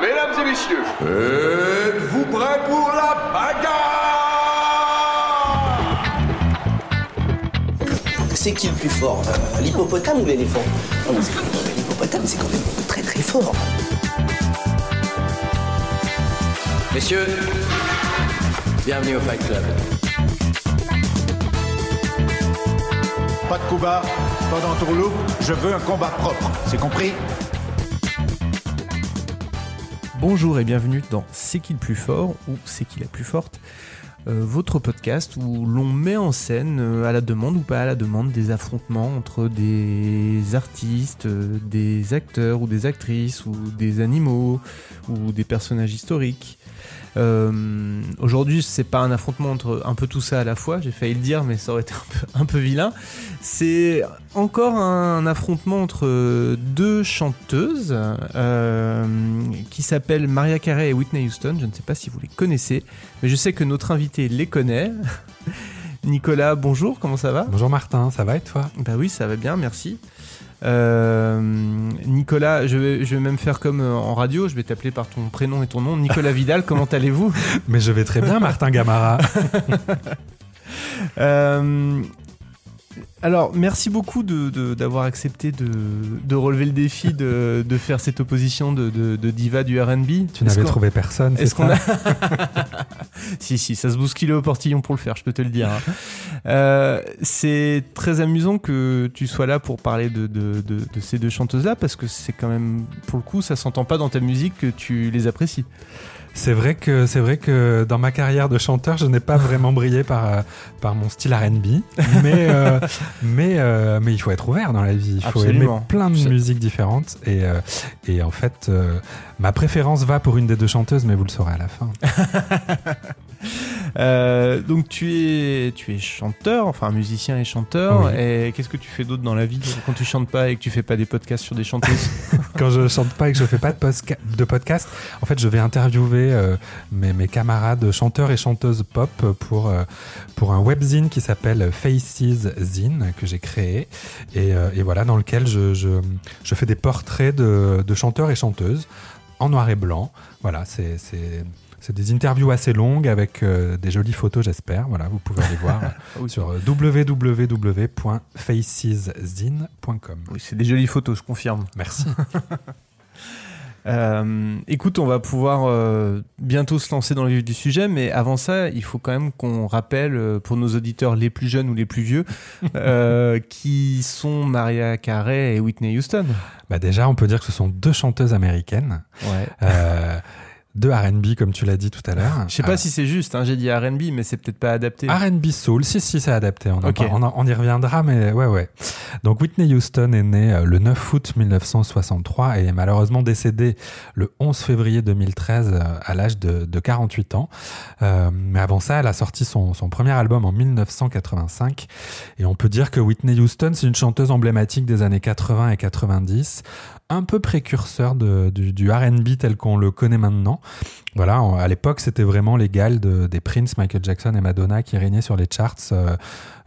Mesdames et messieurs, êtes-vous prêts pour la bagarre? C'est qui le plus fort? Euh, L'hippopotame ou l'éléphant? Non, mais c'est quand même- L'hippopotame, c'est quand même très très fort. Messieurs, bienvenue au Fight Club. Pas de coup bas, pas d'entourloupe, je veux un combat propre, c'est compris? Bonjour et bienvenue dans C'est qui le plus fort ou C'est qui la plus forte euh, votre podcast où l'on met en scène euh, à la demande ou pas à la demande des affrontements entre des artistes, euh, des acteurs ou des actrices ou des animaux ou des personnages historiques. Euh, Aujourd'hui, c'est pas un affrontement entre un peu tout ça à la fois, j'ai failli le dire, mais ça aurait été un peu, un peu vilain. C'est encore un affrontement entre deux chanteuses euh, qui s'appellent Maria Carey et Whitney Houston. Je ne sais pas si vous les connaissez, mais je sais que notre invité les connaît. Nicolas, bonjour, comment ça va? Bonjour Martin, ça va et toi? Bah oui, ça va bien, merci. Euh, Nicolas, je vais, je vais même faire comme euh, en radio, je vais t'appeler par ton prénom et ton nom. Nicolas Vidal, comment allez-vous? Mais je vais très bien Martin Gamara. Euh, alors, merci beaucoup d'avoir accepté de, de relever le défi de, de faire cette opposition de, de- diva du RB. Tu n'avais trouvé personne, c'est ça? A. si, si, ça se bousculait au portillon pour le faire, je peux te le dire. hein. Euh, c'est très amusant que tu sois là pour parler de, de- de- de ces deux chanteuses-là, parce que c'est quand même, pour le coup, ça s'entend pas dans ta musique que tu les apprécies. C'est vrai que c'est vrai que dans ma carrière de chanteur, je n'ai pas vraiment brillé par euh, par mon style R&B, mais euh, mais euh, mais il faut être ouvert dans la vie. Il faut Absolument. aimer plein de musiques différentes et euh, et en fait euh, ma préférence va pour une des deux chanteuses, mais vous le saurez à la fin. Euh, donc tu es, tu es chanteur, enfin musicien et chanteur. Oui. Et qu'est-ce que tu fais d'autre dans la vie quand tu chantes pas et que tu fais pas des podcasts sur des chanteuses? Quand je chante pas et que je fais pas de, podcast, en fait, je vais interviewer euh, mes, mes camarades chanteurs et chanteuses pop pour, euh, pour un webzine qui s'appelle Faces Zine que j'ai créé. Et, euh, et voilà, dans lequel je, je, je fais des portraits de, de chanteurs et chanteuses en noir et blanc. Voilà, c'est. C'est des interviews assez longues avec euh, des jolies photos, j'espère. Voilà, vous pouvez aller voir oui, sur euh, www.faceszine.com. oui, c'est des jolies photos, je confirme. Merci. Euh, écoute, on va pouvoir euh, bientôt se lancer dans le vif du sujet, mais avant ça, il faut quand même qu'on rappelle euh, pour nos auditeurs les plus jeunes ou les plus vieux qui sont Maria Carey et Whitney Houston. Bah déjà, on peut dire que ce sont deux chanteuses américaines, Ouais. Deux R&B comme tu l'as dit tout à l'heure. Je sais pas si c'est juste, hein, j'ai dit R&B, mais c'est peut-être pas adapté. R&B soul, si si, c'est adapté. On, en y reviendra, mais ouais ouais. Donc Whitney Houston est née euh, le 9 août 1963 et est malheureusement décédée le 11 février 2013 euh, à l'âge de, de 48 ans. Euh, mais avant ça, elle a sorti son, son premier album en 1985 et on peut dire que Whitney Houston, c'est une chanteuse emblématique des années 80 et 90 un peu précurseur du, RB tel qu'on le connaît maintenant. Voilà, à l'époque, c'était vraiment l'égal de, des Prince, Michael Jackson et Madonna qui régnaient sur les charts euh,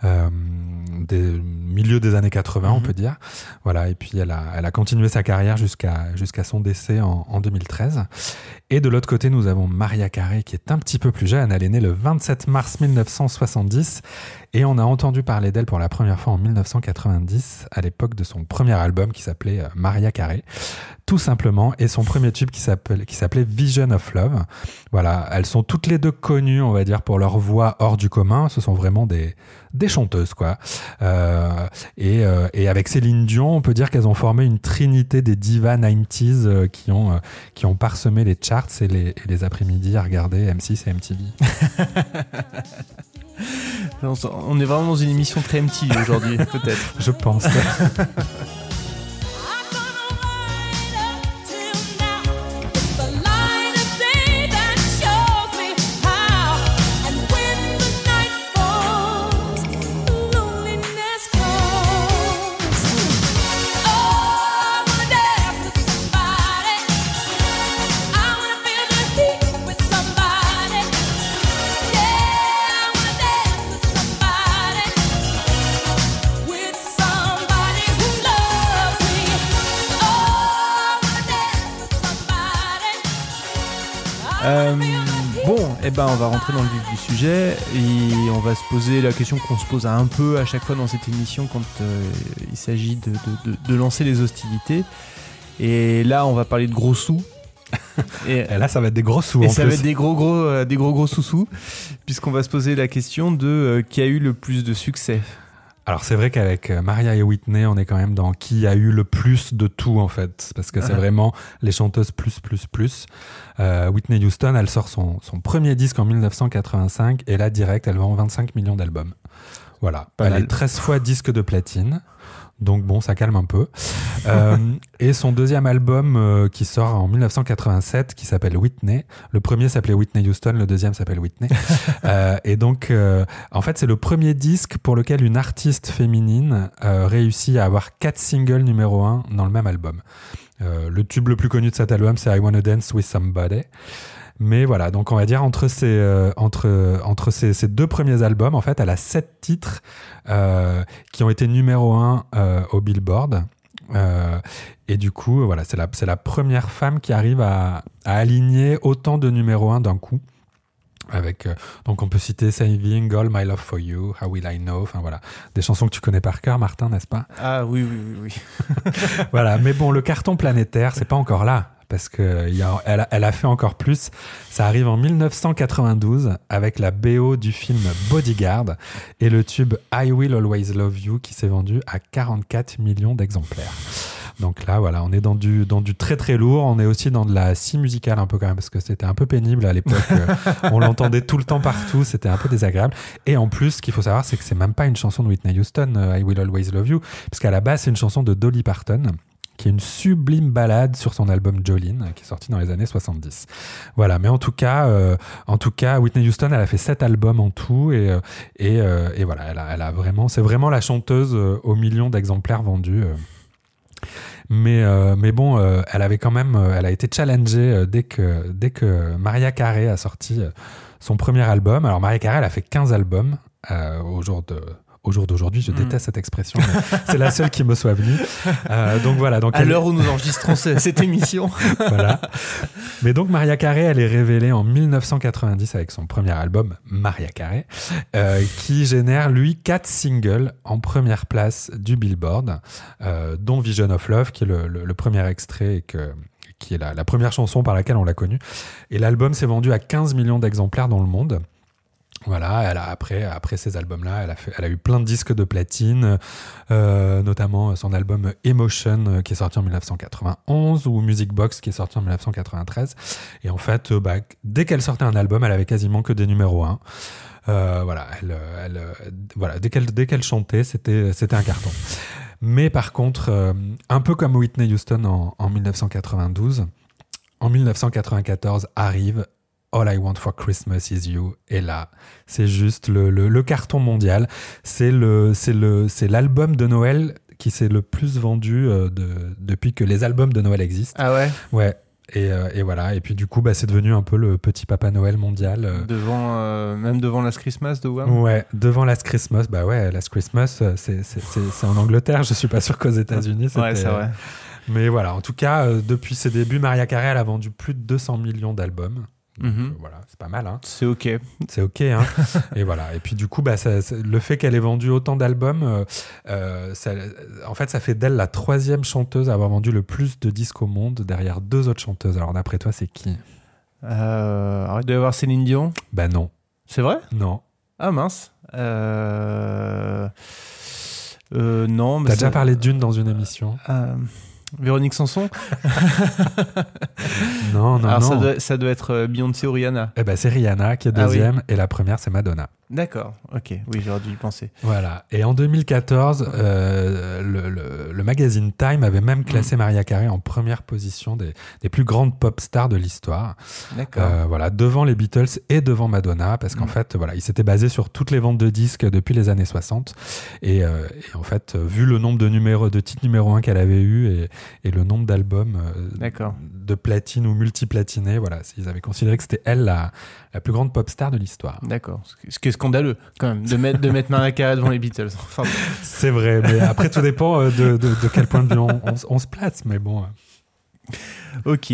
des milieu des années 80, on Mhm. peut dire. Voilà, et puis elle a, elle a continué sa carrière jusqu'à jusqu'à son décès en, en 2013. Et de l'autre côté, nous avons Maria Carey qui est un petit peu plus jeune. Elle est née le 27 mars 1970 Et on a entendu parler d'elle pour la première fois en 1990, à l'époque de son premier album qui s'appelait euh, Maria Carey, tout simplement, et son premier tube qui s'appelait qui s'appelait Vision of Love. Voilà, elles sont toutes les deux connues, on va dire, pour leur voix hors du commun. Ce sont vraiment des des chanteuses, quoi. Euh, et, euh, et, avec Céline Dion, on peut dire qu'elles ont formé une trinité des divas 90s euh, qui, ont, qui ont parsemé les charts et les, et les après-midi à regarder M6 et MTV. On est vraiment dans une émission très MTV aujourd'hui, peut-être. Je pense. ben, on va rentrer dans le vif du sujet et on va se poser la question qu'on se pose un peu à chaque fois dans cette émission quand euh, il s'agit de, de, de, de, lancer les hostilités. Et là, on va parler de gros sous. Et, et, là, ça va être des gros sous. Et en ça plus. va être des gros gros, euh, des gros gros sous sous, puisqu'on va se poser la question de euh, qui a eu le plus de succès. Alors c'est vrai qu'avec Maria et Whitney, on est quand même dans qui a eu le plus de tout en fait, parce que c'est vraiment les chanteuses plus plus plus. Euh, Whitney Houston, elle sort son, son, premier disque en 1985 et là direct, elle vend 25 millions d'albums. Voilà, Pas elle mal. est 13 fois disque de platine. Donc bon, ça calme un peu. euh, et son deuxième album euh, qui sort en 1987, qui s'appelle Whitney. Le premier s'appelait Whitney Houston, le deuxième s'appelle Whitney. euh, et donc, en fait, c'est le premier disque pour lequel une artiste féminine réussit à avoir quatre singles numéro un dans le même album. Le tube le plus connu de cet album, c'est I Wanna Dance with Somebody. Mais voilà, donc on va dire entre ces, euh, entre, entre ces, ces, deux premiers albums, en fait, elle a sept titres euh, qui ont été numéro un euh, au Billboard. Et du coup, voilà, c'est la, première femme qui arrive à, à aligner autant de numéro un d'un coup. Avec, donc on peut citer Saving All My Love for You, How Will I Know, enfin voilà, des chansons que tu connais par cœur, Martin, n'est-ce pas? Ah oui, oui, oui. oui. voilà, mais bon, le carton planétaire, c'est pas encore là parce qu'elle a, elle a fait encore plus. Ça arrive en 1992 avec la BO du film Bodyguard et le tube I Will Always Love You qui s'est vendu à 44 millions d'exemplaires. Donc là, voilà, on est dans du, dans du très très lourd. On est aussi dans de la scie musicale un peu quand même, parce que c'était un peu pénible à l'époque. on l'entendait tout le temps partout, c'était un peu désagréable. Et en plus, ce qu'il faut savoir, c'est que c'est même pas une chanson de Whitney Houston, uh, I Will Always Love You, parce qu'à la base, c'est une chanson de Dolly Parton qui est une sublime balade sur son album Jolene, qui est sorti dans les années 70. Voilà, mais en tout cas, euh, en tout cas, Whitney Houston, elle a fait sept albums en tout, et, et, euh, et voilà, elle a, vraiment, c'est vraiment la chanteuse euh, aux millions d'exemplaires vendus. euh. Mais, euh, mais bon, euh, elle avait quand même, euh, elle a été challengée euh, dès que, dès que Maria Carey a sorti euh, son premier album. Alors Maria Carey, elle a fait 15 albums euh, au jour de, au jour d'aujourd'hui. Je Mm. déteste cette expression, c'est la seule qui me soit venue. Euh, donc voilà. Donc à elle- l'heure où nous enregistrons ce- cette émission. voilà. Mais donc Maria Carey, elle est révélée en 1990 avec son premier album Maria Carey, euh, qui génère lui quatre singles en première place du Billboard, euh, dont Vision of Love, qui est le, le- le premier extrait et que qui est la, la première chanson par laquelle on l'a connue. Et l'album s'est vendu à 15 millions d'exemplaires dans le monde. Voilà, après, ces albums-là, elle, a eu plein de disques de platine, euh, notamment son album Emotion euh, qui est sorti en 1991 ou Music Box qui est sorti en 1993. Et en fait, euh, bah, dès qu'elle sortait un album, elle avait quasiment que des numéros 1. Euh, voilà, elle, voilà, dès qu'elle chantait, c'était un carton. Mais par contre, un peu comme Whitney Houston en, en 1992, en 1994 arrive All I Want for Christmas is You. Et là, c'est juste le, le, le carton mondial. C'est le, c'est le, c'est l'album de Noël qui s'est le plus vendu euh, de, depuis que les albums de Noël existent. Ah ouais? Ouais. Et, euh, et voilà. Et puis du coup, bah, c'est devenu un peu le petit Papa Noël mondial. euh. Devant, même devant Last Christmas de Wham? Ouais, devant Last Christmas, bah ouais, Last Christmas, c'est en Angleterre. Je suis pas sûr qu'aux États-Unis. Ouais, c'est vrai. Mais voilà, en tout cas, depuis ses débuts, Maria Carey, elle a vendu plus de 200 millions d'albums. Donc, Mhm. euh, voilà, c'est pas mal. Hein. C'est ok. C'est ok. Hein. et voilà. Et puis du coup, bah, ça- le fait qu'elle ait vendu autant d'albums, euh, euh, ça- en fait, ça fait d'elle la troisième chanteuse à avoir vendu le plus de disques au monde, derrière deux autres chanteuses. Alors d'après toi, c'est qui? Euh, arrête de voir Céline Dion. Bah non, C'est vrai? Non. Ah mince. Euh... euh, non, mais T'as déjà parlé d'une dans une émission? Euh, Véronique Sanson Non, non, Alors ça non. doit, ça doit être euh, Beyoncé ou Rihanna. Eh ben, c'est Rihanna qui est Ah oui. deuxième et la première c'est Madonna. D'accord, ok, oui, j'aurais dû y penser. Voilà. Et en 2014, euh, le, le- le magazine Time avait même classé Mm. Maria Carey en première position des, des plus grandes pop stars de l'histoire. D'accord. Euh, voilà, devant les Beatles et devant Madonna, parce qu'en Mm. fait, voilà, il s'était basé sur toutes les ventes de disques depuis les années 60. Et, euh, et en fait, vu le nombre de titres numéro 1 qu'elle avait eu et, et le nombre d'albums euh, de platine ou multiplatinés, voilà, ils avaient considéré que c'était elle la, la plus grande pop star de l'histoire. D'accord. Ce est scandaleux, quand même, de mettre, de mettre Mariah Carey devant les Beatles. Enfin. C'est vrai, mais après, tout dépend euh, de, de, de quel point de vue on, on on se place. Mais bon. ok.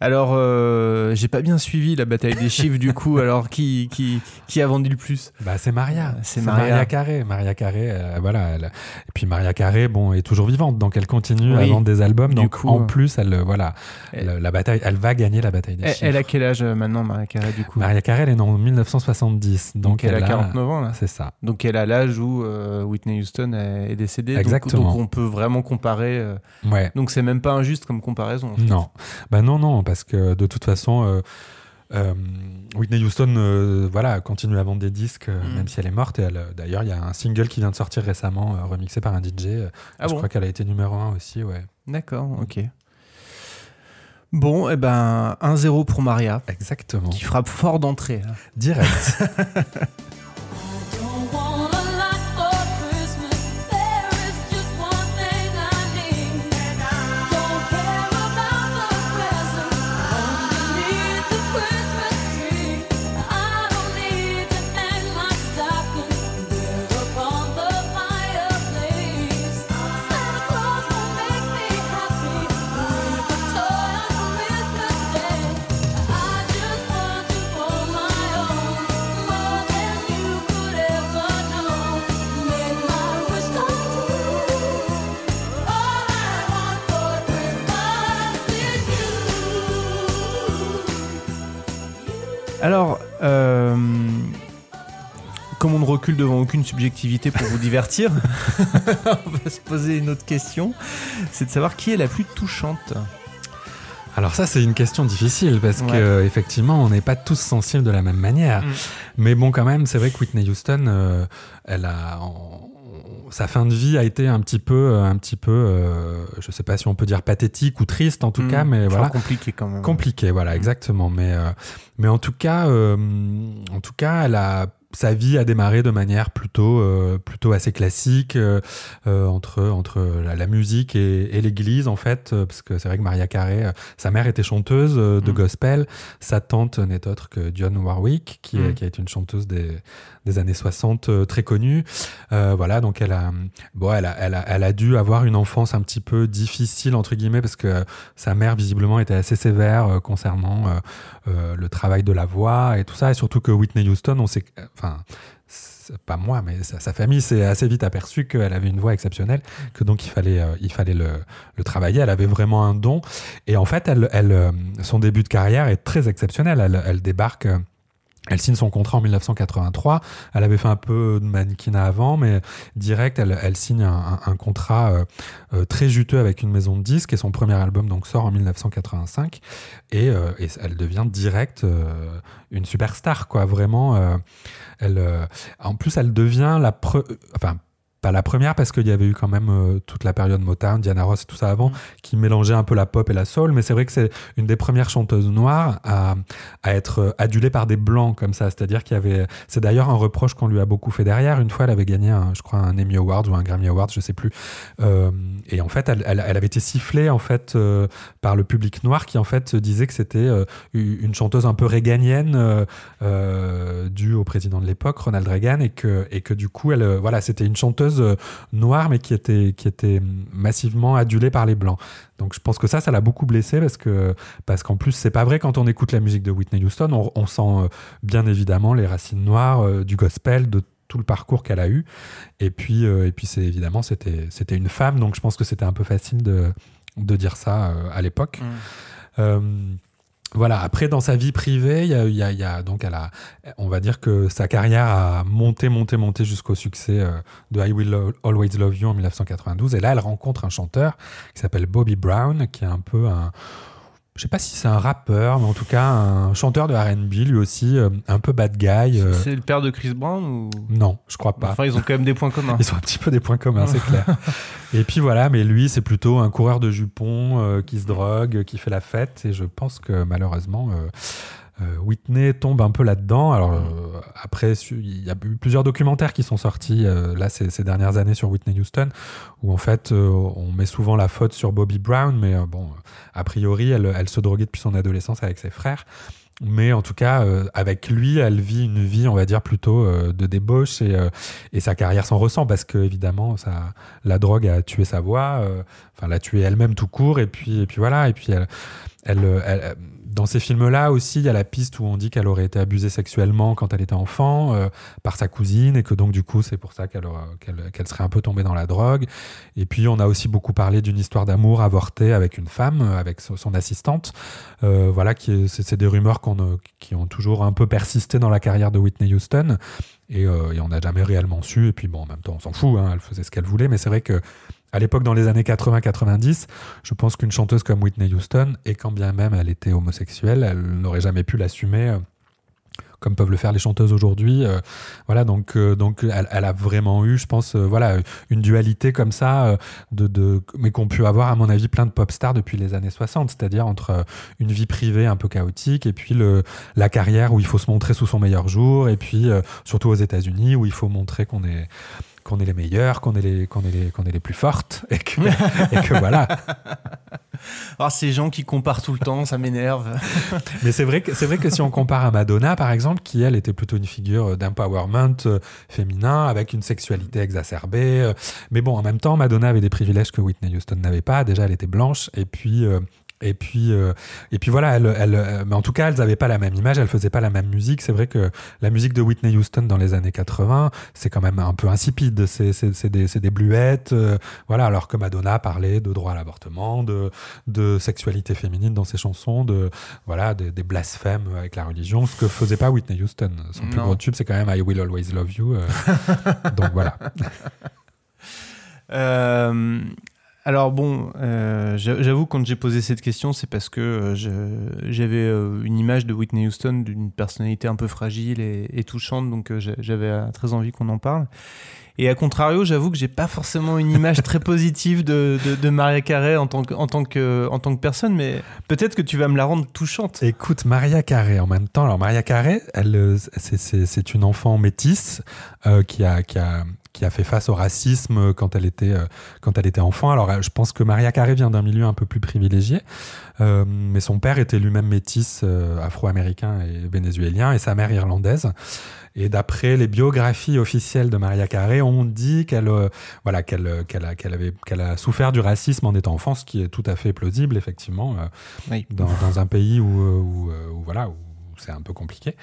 Alors, euh, j'ai pas bien suivi la bataille des chiffres, du coup. Alors, qui, qui, qui a vendu le plus? Bah, c'est Maria. Euh, c'est Maria. Maria. Carré. Maria Carré, euh, voilà. elle- Et puis Maria Carré, bon, est toujours vivante, donc elle continue à vendre des albums. Du Donc coup, en plus, elle, voilà, elle- la bataille, elle va gagner la bataille des elle, chiffres. elle a quel âge maintenant, Mariah Carey, du coup? Maria Carré, elle est née en 1970, donc, Donc, elle, a 49 ans, là. C'est ça. Donc, elle a l'âge où euh, Whitney Houston est décédée. Donc- Exactement. Donc, on peut vraiment comparer. Ouais. Donc, c'est même pas injuste comme comparaison. en fait. Non, bah non, non, parce que de toute façon, euh, euh, Whitney Houston, euh, voilà, continue à vendre des disques, euh, Mm. même si elle est morte. Et d'ailleurs, il y a un single qui vient de sortir récemment, remixé par un DJ. Ah je bon crois qu'elle a été numéro un aussi, ouais. D'accord, ok. Bon, et ben 1-0 pour Maria, Exactement. qui frappe fort d'entrée. hein. Direct. Alors, euh, comme on ne recule devant aucune subjectivité pour vous divertir, on va se poser une autre question. C'est de savoir qui est la plus touchante. Alors ça, c'est une question difficile parce Ouais. que effectivement, on n'est pas tous sensibles de la même manière. Mm. Mais bon, quand même, c'est vrai que Whitney Houston, euh, elle a, en- sa fin de vie a été un petit peu, euh, un petit peu, euh, je sais pas si on peut dire pathétique ou triste en tout Hmm, cas, mais voilà. compliqué quand même. Compliqué, voilà, exactement. Mais, euh, mais en tout cas, euh, en tout cas, elle a sa vie a démarré de manière plutôt, euh, plutôt assez classique euh, euh, entre, entre la, la musique et, et l'église en fait, euh, parce que c'est vrai que Maria Carey, euh, sa mère était chanteuse de Mm. gospel, sa tante n'est autre que Dionne Warwick, qui, est- qui été une chanteuse des, des années 60 euh, très connue. Euh, voilà, donc elle a, bon, elle a, elle a, elle a dû avoir une enfance un petit peu difficile entre guillemets parce que sa mère visiblement était assez sévère euh, concernant euh, euh, le travail de la voix et tout ça, et surtout que Whitney Houston, on sait, enfin, pas moi, mais sa, sa famille s'est assez vite aperçu qu'elle avait une voix exceptionnelle, que donc il fallait, euh, il fallait le, le travailler. Elle avait vraiment un don, et en fait, elle, elle, euh, son début de carrière est très exceptionnel. Elle, elle débarque. Elle signe son contrat en 1983. Elle avait fait un peu de mannequinat avant, mais direct, elle, signe un, contrat euh, euh, très juteux avec une maison de disques et son premier album donc sort en 1985 et, euh, elle devient direct euh, une superstar quoi. Vraiment, elle. en plus, elle devient la pre- enfin pas la première parce qu'il y avait eu quand même euh, toute la période Motown, Diana Ross et tout ça avant, qui mélangeait un peu la pop et la soul, mais c'est vrai que c'est une des premières chanteuses noires à, à être euh, adulée par des blancs comme ça. C'est-à-dire qu'il y avait, c'est d'ailleurs un reproche qu'on lui a beaucoup fait derrière. Une fois, elle avait gagné, un, je crois, un Emmy Award ou un Grammy Award, je sais plus. Euh, et en fait, elle, elle, elle avait été sifflée en fait euh, par le public noir qui en fait disait que c'était une chanteuse un peu réganienne due au président de l'époque, Ronald Reagan, et que et que du coup, elle, voilà, c'était une chanteuse chanteuse euh, noire, mais qui était, qui était massivement adulée par les blancs. Donc je pense que ça, ça l'a beaucoup blessé parce que parce qu'en plus c'est pas vrai quand on écoute la musique de Whitney Houston, on, on sent euh, bien évidemment les racines noires euh, du gospel, de tout le parcours qu'elle a eu. Et puis et puis c'est évidemment c'était c'était une femme, donc je pense que c'était un peu facile de de dire ça à l'époque. Euh, voilà. Après, dans sa vie privée, il y a, y a- y a- donc elle a, on va dire que sa carrière a monté, monté, monté jusqu'au succès euh, de I Will Always Love You en 1992. Et là, elle rencontre un chanteur qui s'appelle Bobby Brown, qui est un peu un, je sais pas si c'est un rappeur, mais en tout cas un chanteur de R&B, lui aussi, euh, un peu bad guy. euh, C'est le père de Chris Brown ou? Non, je crois pas. Enfin, ils ont quand même des points communs. Ils ont un petit peu des points communs, c'est clair. Et puis voilà, mais lui, c'est plutôt un coureur de jupons euh, qui se drogue, qui fait la fête. Et je pense que malheureusement, euh, euh, Whitney tombe un peu là-dedans. Alors euh, après, il y a eu plusieurs documentaires qui sont sortis euh, là ces, ces dernières années sur Whitney Houston, où en fait, euh, on met souvent la faute sur Bobby Brown, mais euh, bon, a priori, elle, elle se droguait depuis son adolescence avec ses frères. Mais en tout cas, euh, avec lui, elle vit une vie, on va dire, plutôt euh, de débauche et, euh, et sa carrière s'en ressent parce que, évidemment, ça, la drogue a tué sa voix, euh, enfin, l'a tué elle-même tout court. Et puis, et puis voilà. Et puis, elle, elle, elle- dans ces films-là aussi, il y a la piste où on dit qu'elle aurait été abusée sexuellement quand elle était enfant euh, par sa cousine et que donc, du coup, c'est pour ça qu'elle aura- qu'elle serait un peu tombée dans la drogue. Et puis, on a aussi beaucoup parlé d'une histoire d'amour avortée avec une femme, euh, avec so- son assistante. Euh, voilà, c'est des rumeurs euh, qui ont toujours un peu persisté dans la carrière de Whitney Houston. Et, euh, et on n'a jamais réellement su. Et puis, bon, en même temps, on s'en fout. hein, elle faisait ce qu'elle voulait. Mais c'est vrai que à l'époque, dans les années 80-90, je pense qu'une chanteuse comme Whitney Houston, et quand bien même elle était homosexuelle, elle n'aurait jamais pu l'assumer. euh, comme peuvent le faire les chanteuses aujourd'hui. euh, voilà, donc, euh, donc elle, a vraiment eu, je pense, voilà, une dualité comme ça, de, mais qu'on pu avoir, à mon avis, plein de pop stars depuis les années 60, c'est-à-dire entre une vie privée un peu chaotique et puis la carrière où il faut se montrer sous son meilleur jour, et puis surtout aux États-Unis où il faut montrer qu'on est qu'on est les meilleurs, qu'on est les, qu'on est les, qu'on est les plus fortes, et que, et que voilà. Ah, ces gens qui comparent tout le temps, ça m'énerve. Mais c'est vrai que c'est vrai que si on compare à Madonna, par exemple, qui elle était plutôt une figure d'empowerment euh, féminin avec une sexualité exacerbée. euh, Mais bon, en même temps, Madonna avait des privilèges que Whitney Houston n'avait pas. Déjà, elle était blanche, et puis. Et puis, euh, et puis voilà, elle, elle, euh, mais en tout cas, elles n'avaient pas la même image, elles faisaient pas la même musique. C'est vrai que la musique de Whitney Houston dans les années 80, c'est quand même un peu insipide. C'est des, des bluettes, euh, voilà. Alors que Madonna parlait de droit à l'avortement, de, de sexualité féminine dans ses chansons, de voilà, des, des blasphèmes avec la religion, ce que faisait pas Whitney Houston. Son plus Non. gros tube, c'est quand même I Will Always Love You. euh. donc voilà. Euh, alors bon, euh, j'a- j'avoue quand j'ai posé cette question, c'est parce que euh, j'avais euh, une image de Whitney Houston d'une personnalité un peu fragile et, et touchante, donc euh, j'a- j'avais très envie qu'on en parle. Et à contrario, j'avoue que j'ai pas forcément une image très positive de, de, Maria Carey en tant que, en tant que, en tant que personne, mais peut-être que tu vas me la rendre touchante. Écoute, Maria Carré en même temps. Alors Maria Carré, elle, euh, c'est- une enfant métisse euh, qui a qui a qui a fait face au racisme quand elle était euh, quand elle était enfant. Alors je pense que Maria Carré vient d'un milieu un peu plus privilégié, mais son père était lui-même métis euh, afro-américain et vénézuélien et sa mère irlandaise. Et d'après les biographies officielles de Maria Carré, on dit qu'elle euh, voilà qu'elle euh, qu'elle avait qu'elle a souffert du racisme en étant enfant, ce qui est tout à fait plausible effectivement. euh, Oui. dans, dans un pays où, où, où, voilà où c'est un peu compliqué.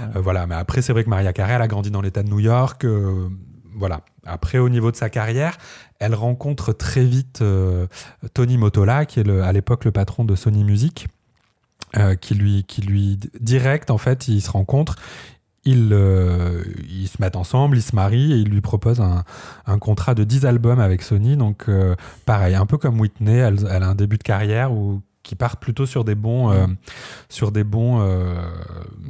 Euh, voilà, mais après c'est vrai que Maria Carey elle a grandi dans l'État de New York. euh, voilà. Après au niveau de sa carrière, elle rencontre très vite euh, Tony Motola, qui est le- à l'époque le patron de Sony Music, qui lui qui lui direct en fait ils se rencontrent. Ils, euh, ils se mettent ensemble, ils se marient et il lui propose un, un contrat de 10 albums avec Sony. Donc, euh, pareil, un peu comme Whitney, elle, elle a un début de carrière où, qui part plutôt sur des bons, euh, sur des bons, euh,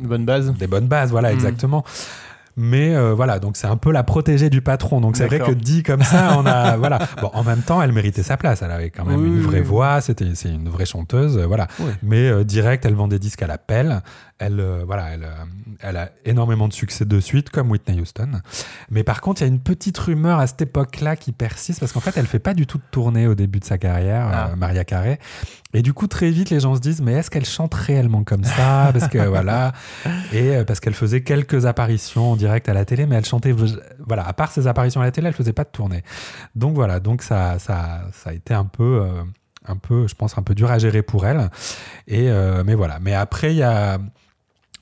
Une bonne base. des bonnes bases, voilà, Mm. exactement. Mais euh, voilà, donc c'est un peu la protégée du patron. Donc c'est vrai que dit comme ça, on a voilà. Bon, en même temps, elle méritait sa place. Elle avait quand même Oui, une vraie oui. voix. C'était c'est une vraie chanteuse, voilà. Oui. Mais euh, direct, elle vend des disques à l'appel. Elle euh, voilà, elle, euh, elle a énormément de succès de suite, comme Whitney Houston. Mais par contre, il y a une petite rumeur à cette époque-là qui persiste parce qu'en fait, elle fait pas du tout de tournée au début de sa carrière, Ah. euh, Maria Carey. Et du coup, très vite, les gens se disent, mais est-ce qu'elle chante réellement comme ça? Parce que voilà, et euh, parce qu'elle faisait quelques apparitions en direct à la télé, mais elle chantait, voilà, à part ses apparitions à la télé, elle faisait pas de tournée. Donc voilà, donc ça, ça, ça a été un peu, un peu, je pense, un peu dur à gérer pour elle. Et euh, mais voilà. Mais après, il y a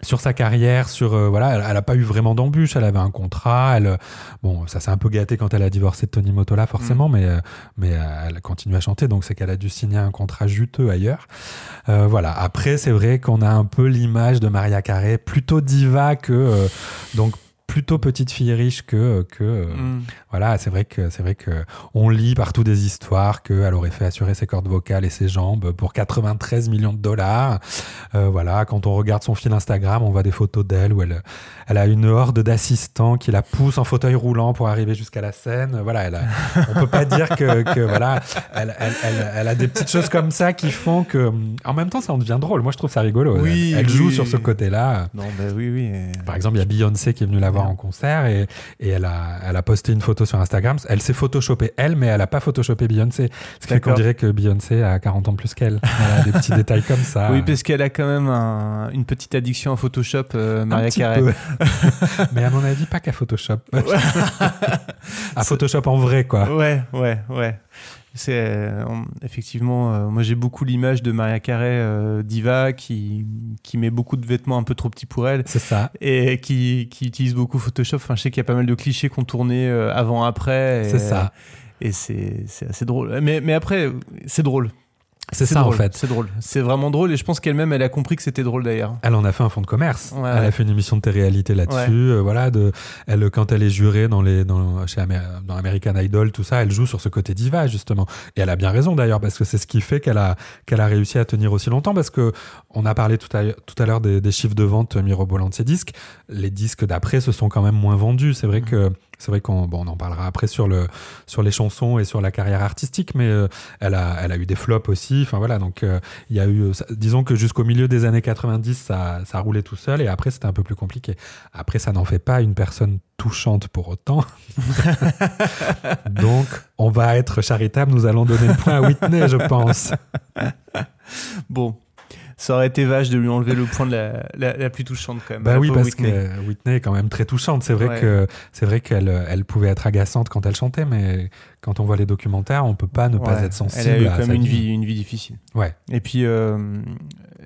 sur sa carrière, sur euh, voilà, elle, elle a pas eu vraiment d'embûches. Elle avait un contrat. Elle, euh, bon, ça s'est un peu gâté quand elle a divorcé de Tony Motola, forcément, mais euh, mais euh, elle continue à chanter. Donc c'est qu'elle a dû signer un contrat juteux ailleurs. Euh, voilà. Après, c'est vrai qu'on a un peu l'image de Maria Carey, plutôt diva que euh, donc plutôt petite fille riche que que euh, Mm. voilà, c'est vrai que c'est vrai que on lit partout des histoires qu'elle aurait fait assurer ses cordes vocales et ses jambes pour 93 millions de dollars. Euh, voilà, quand on regarde son fil Instagram, on voit des photos d'elle où elle, elle a une horde d'assistants qui la poussent en fauteuil roulant pour arriver jusqu'à la scène. Voilà, elle a- on peut pas dire que, que, voilà, elle, elle, elle- elle a des petites choses comme ça qui font que, en même temps, ça en devient drôle. Moi, je trouve ça rigolo. Oui, elle, joue sur ce côté-là. Non, bah oui, oui. Par exemple, il y a Beyoncé qui est venue la voir en concert et, et elle, a, elle a posté une photo sur Instagram. Elle s'est photoshopée elle, mais elle a pas photoshopé Beyoncé. Ce qui fait qu'on dirait que Beyoncé a 40 ans de plus qu'elle. Voilà, des petits détails comme ça. Oui, parce qu'elle a quand même un- une petite addiction à Photoshop, euh, Maria peu. mais à mon avis, pas qu'à Photoshop. à Photoshop en vrai, quoi. Ouais, ouais, ouais. C'est euh, effectivement, euh, moi j'ai beaucoup l'image de Maria Carey euh, diva qui qui met beaucoup de vêtements un peu trop petits pour elle C'est ça. et qui, qui utilise beaucoup Photoshop. Enfin, je sais qu'il y a pas mal de clichés qu'on tournait avant après. et- C'est ça. Et c'est c'est assez drôle. Mais mais après c'est drôle. C'est ça, en fait. C'est drôle. C'est vraiment drôle et je pense qu'elle-même elle a compris que c'était drôle d'ailleurs. Elle en a fait un fonds de commerce. Ouais, elle ouais. a fait une émission de télé-réalité là-dessus. Ouais. Euh, voilà, de, elle, quand elle est jurée dans les, dans, chez dans American Idol, tout ça, elle joue sur ce côté diva justement. Et elle a bien raison d'ailleurs parce que c'est ce qui fait qu'elle a, qu'elle a réussi à tenir aussi longtemps parce que on a parlé tout à, tout à l'heure des, des chiffres de vente mirobolants de ses disques. Les disques d'après se sont quand même moins vendus. C'est vrai que c'est vrai qu'on bon, on en parlera après sur le sur les chansons et sur la carrière artistique, mais euh, elle a elle a eu des flops aussi. Enfin voilà, donc euh, il y a eu, ça- disons que jusqu'au milieu des années 90, ça, ça roulait tout seul et après c'était un peu plus compliqué. Après, ça n'en fait pas une personne touchante pour autant. Donc, on va être charitable, nous allons donner le point à Whitney, je pense. Bon, ça aurait été vache de lui enlever le point de la, la, la plus touchante quand même. Bah oui, parce Whitney. que Whitney est quand même très touchante. C'est vrai Ouais. que c'est vrai qu'elle elle pouvait être agaçante quand elle chantait, mais quand on voit les documentaires, on peut pas ne pas être sensible Elle a eu à même une vie. vie, une vie difficile. Ouais. Et puis, euh,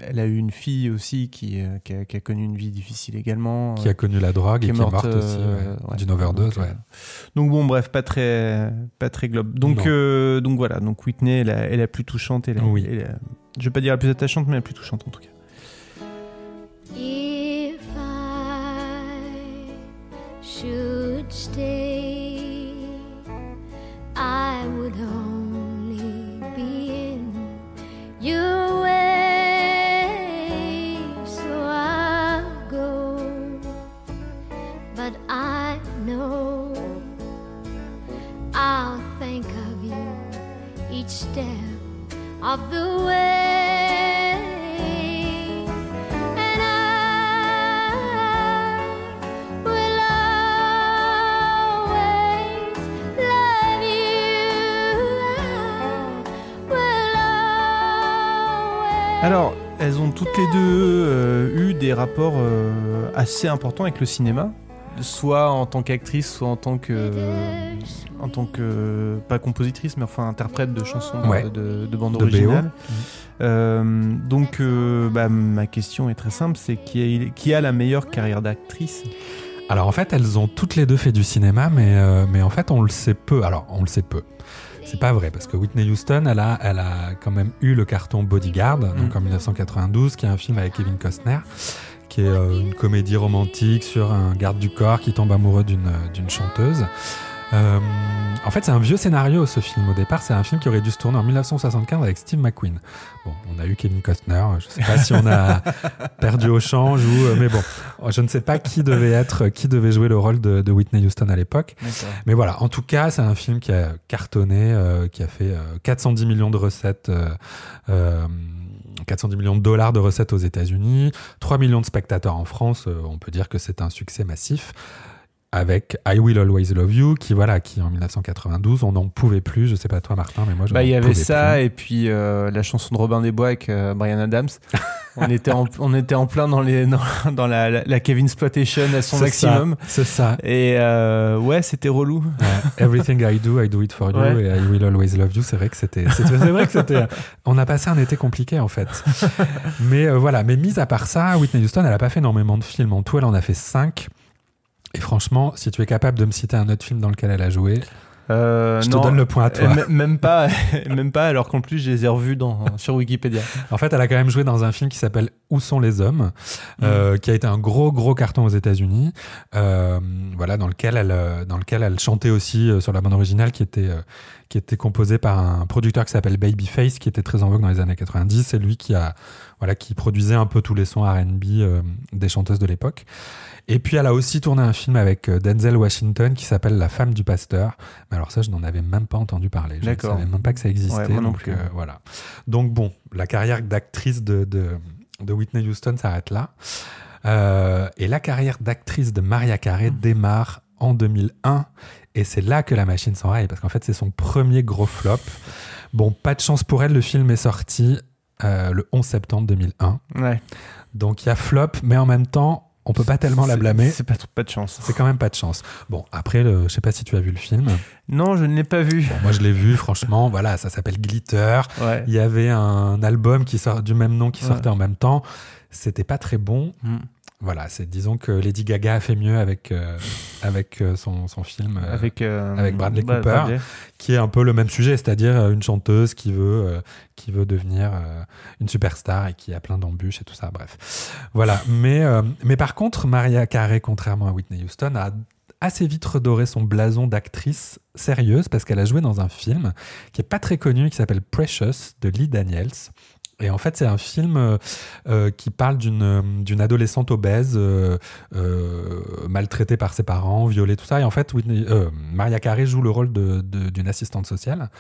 elle a eu une fille aussi qui, euh, qui, a, qui a connu une vie difficile également. Qui a connu la drogue qui et qui est morte, morte aussi, euh, ouais, d'une overdose. Donc, bon, bref, pas très, pas très globe. Donc, donc voilà, donc Whitney est la, est la plus touchante et la, Oui. et la- je vais pas dire la plus attachante, mais la plus touchante en tout cas. If I should stay, I would ont toutes les deux euh, eu des rapports euh, assez importants avec le cinéma, soit en tant qu'actrice, soit en tant que, en tant que pas compositrice, mais enfin interprète de chansons Ouais. de, de, de bande De originale. Euh, donc, euh, bah, ma question est très simple, c'est qui a, qui a la meilleure carrière d'actrice? Alors en fait, elles ont toutes les deux fait du cinéma, mais, euh, mais en fait, on le sait peu. Alors, on le sait peu. C'est pas vrai, parce que Whitney Houston, elle a, elle a quand même eu le carton Bodyguard, donc en 1992, qui est un film avec Kevin Costner, qui est euh, une comédie romantique sur un garde du corps qui tombe amoureux d'une d'une chanteuse. Euh, en fait, c'est un vieux scénario ce film au départ. C'est un film qui aurait dû se tourner en 1975 avec Steve McQueen. Bon, on a eu Kevin Costner. Je sais pas si on a perdu au change ou, euh, mais bon, je ne sais pas qui devait être, qui devait jouer le rôle de, de Whitney Houston à l'époque. Mais voilà, en tout cas, c'est un film qui a cartonné, euh, qui a fait euh, 410 millions de recettes. euh, euh, 410 millions de dollars de recettes aux États-Unis, 3 millions de spectateurs en France, euh, on peut dire que c'est un succès massif. Avec I Will Always Love You, qui voilà, qui en 1992, on n'en pouvait plus. Je sais pas toi, Martin, mais moi, je Bah, il y avait ça plus. et puis euh, la chanson de Robin des Bois avec euh, Brian Adams. on était en, on était en plein dans les dans, dans la, la, la Kevin exploitation à son maximum. C'est ça. Et euh, ouais, c'était relou. Ouais. Everything I Do, I Do It For You Ouais. et I Will Always Love You. C'est vrai que c'était, c'était- c'est vrai que c'était. On a passé un été compliqué en fait. mais euh, voilà. Mais mis à part ça, Whitney Houston, elle a pas fait énormément de films. En tout, elle en a fait 5 Et franchement, si tu es capable de me citer un autre film dans lequel elle a joué, Euh, je non, te donne le point à toi. euh, m- même pas, même pas. Alors qu'en plus, je les ai revus dans, sur Wikipédia. En fait, elle a quand même joué dans un film qui s'appelle Où sont les hommes, euh, qui a été un gros gros carton aux États-Unis. Euh, voilà, dans lequel elle, dans lequel elle chantait aussi sur la bande originale, qui était qui était composée par un producteur qui s'appelle Babyface, qui était très en vogue dans les années 90. C'est lui qui a voilà qui produisait un peu tous les sons R&B des chanteuses de l'époque. Et puis elle a aussi tourné un film avec euh, Denzel Washington qui s'appelle La femme du pasteur. Mais alors ça, je n'en avais même pas entendu parler. Je ne savais même pas que ça existait. Ouais, moi non donc, plus. euh, voilà. Donc bon, la carrière d'actrice de, de, de Whitney Houston s'arrête là. Euh, et la carrière d'actrice de Maria Carey démarre en 2001. Et c'est là que la machine s'enraye, parce qu'en fait, c'est son premier gros flop. Bon, pas de chance pour elle, le film est sorti euh, le 11 septembre 2001. Ouais. Donc il y a flop, mais en même temps, on peut pas tellement la blâmer. C'est pas, pas de chance. C'est quand même pas de chance. Bon, après, le, je sais pas si tu as vu le film. Non, je ne l'ai pas vu. Bon, moi, je l'ai vu, franchement. Voilà, ça s'appelle Glitter. Ouais. Il y avait un album qui sort du même nom qui Ouais. sortait en même temps. C'était pas très bon. Mm. Voilà, c'est disons que Lady Gaga a fait mieux avec euh, avec euh, son, son film euh, avec, avec Bradley Brad- Cooper. Bradley. qui est un peu le même sujet, c'est-à-dire une chanteuse qui veut qui veut devenir une superstar et qui a plein d'embûches et tout ça. Bref, voilà. Mais mais par contre, Maria Carey, contrairement à Whitney Houston, a assez vite redoré son blason d'actrice sérieuse parce qu'elle a joué dans un film qui est pas très connu qui s'appelle Precious de Lee Daniels. Et en fait, c'est un film euh, euh, qui parle d'une euh, adolescente obèse, maltraitée par ses parents, violée, tout ça. Et en fait, Maria Carey joue le rôle d'une assistante sociale.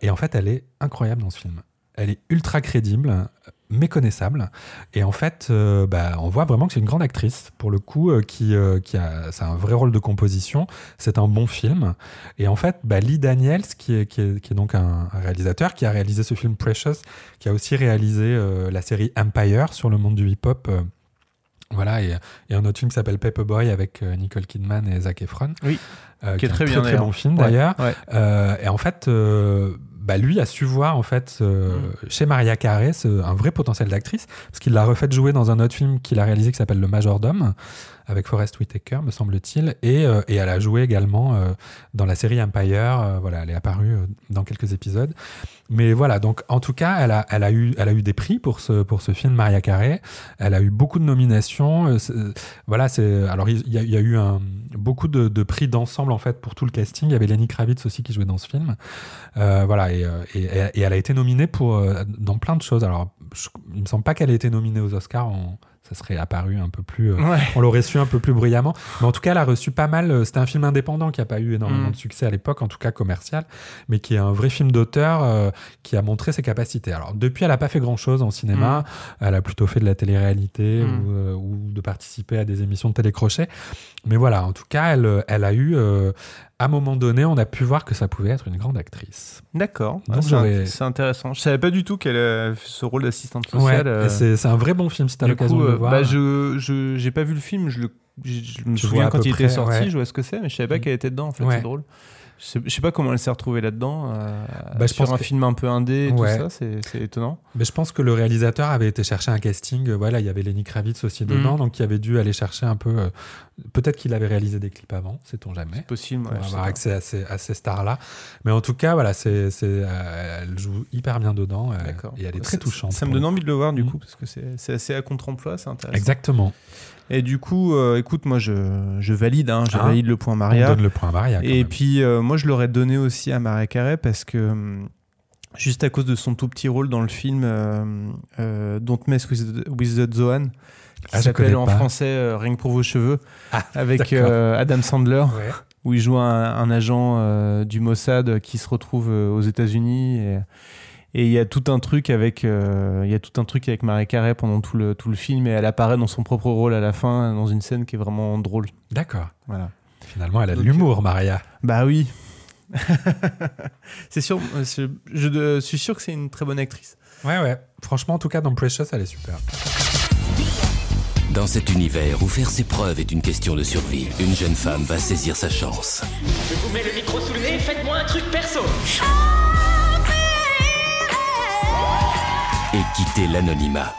Et en fait, elle est incroyable dans ce film. Elle est ultra crédible, méconnaissable. Et en fait, euh, bah, on voit vraiment que c'est une grande actrice, pour le coup, euh, qui, euh, qui a, un vrai rôle de composition. C'est un bon film. Et en fait, bah, Lee Daniels, qui est, qui est, qui est donc un, un réalisateur, qui a réalisé ce film Precious, qui a aussi réalisé la série Empire sur le monde du hip-hop. voilà, et, et un autre film qui s'appelle Paperboy avec Nicole Kidman et Zac Efron. Oui. Qui est un très bien, Très, très bon film Ouais, d'ailleurs. ouais. Et en fait, bah, lui a su voir en fait euh, Mm. chez Maria Carey ce- un vrai potentiel d'actrice parce qu'il l'a refait jouer dans un autre film qu'il a réalisé qui s'appelle Le Majordome avec Forest Whitaker, me semble-t-il, et, euh, et elle a joué également euh, dans la série Empire. euh, voilà, elle est apparue dans quelques épisodes. Mais voilà, donc en tout cas, elle a, elle a, eu, elle a eu des prix pour ce, pour ce film Maria Carey. Elle a eu beaucoup de nominations. voilà, c'est alors il y, a, il y a eu un, beaucoup de, de prix d'ensemble en fait pour tout le casting. Il y avait Lenny Kravitz aussi qui jouait dans ce film. Voilà, et, euh, et, et elle a été nominée pour euh, dans plein de choses. Alors, je- il me semble pas qu'elle ait été nominée aux Oscars. On- ça serait apparu un peu plus. euh, Ouais. on l'aurait su un peu plus bruyamment. Mais en tout cas, elle a reçu pas mal. C'était un film indépendant qui n'a pas eu énormément Mm. de succès à l'époque, en tout cas commercial, mais qui est un vrai film d'auteur euh, qui a montré ses capacités. Alors, depuis, elle n'a pas fait grand-chose en cinéma. Elle a plutôt fait de la télé-réalité Mm. ou, euh, ou de participer à des émissions de télécrochet. Mais voilà, en tout cas, elle, elle a eu. euh, à un moment donné, on a pu voir que ça pouvait être une grande actrice. D'accord. Donc Ah, c'est intéressant. Je savais pas du tout qu'elle fait ce rôle d'assistante Ouais, sociale. euh, c'est un vrai bon film si tu as du l'occasion de le euh, voir. bah, je j'ai pas vu le film. Je le je, je me Tu souviens quand il était près, sorti. ouais. Je vois ce que c'est, mais je savais pas Mm. qu'elle était dedans. En fait, c'est drôle. Je sais, pas comment elle s'est retrouvée là-dedans. euh, Bah, je sur pense un que- film un peu indé, et Ouais. tout ça, c'est étonnant. Mais je pense que le réalisateur avait été chercher un casting. euh, Voilà, il y avait Lenny Kravitz aussi dedans, Mhm. donc il avait dû aller chercher un peu. euh, Peut-être qu'il avait réalisé des clips avant, sait-on jamais. C'est possible. Ouais, je sais avoir pas. accès à ces, stars-là. Mais en tout cas, voilà, c'est, euh, elle joue hyper bien dedans et elle est très touchante. Ça me donne envie de le voir du Mm. coup parce que c'est assez à contre-emploi, c'est intéressant. Exactement. Et du coup, écoute, moi je, je valide, hein, je Ah. valide le point On Maria. donne le point Maria. quand Et même. puis, moi, je l'aurais donné aussi à Maria Carey parce que, hum, juste à cause de son tout petit rôle dans le film euh, euh, Don't Mess with the, with the Zohan, qui Ah, s'appelle en pas. français euh, Rien que pour vos cheveux, Ah, avec euh, Adam Sandler, Ouais. où il joue un, un agent euh, du Mossad qui se retrouve euh, aux États-Unis. Et et il y a tout un truc avec, euh, il y a tout un truc avec Maria Carey pendant tout le, tout le film et elle apparaît dans son propre rôle à la fin, dans une scène qui est vraiment drôle. D'accord. Voilà. Finalement, elle a de l'humour, Maria. Bah oui. c'est sûr, euh, je, suis sûr que c'est une très bonne actrice. Ouais, ouais. Franchement, en tout cas, dans Precious, elle est super. Dans cet univers où faire ses preuves est une question de survie, une jeune femme va saisir sa chance Je vous mets le micro sous le nez, faites-moi un truc perso. et quitter l'anonymat.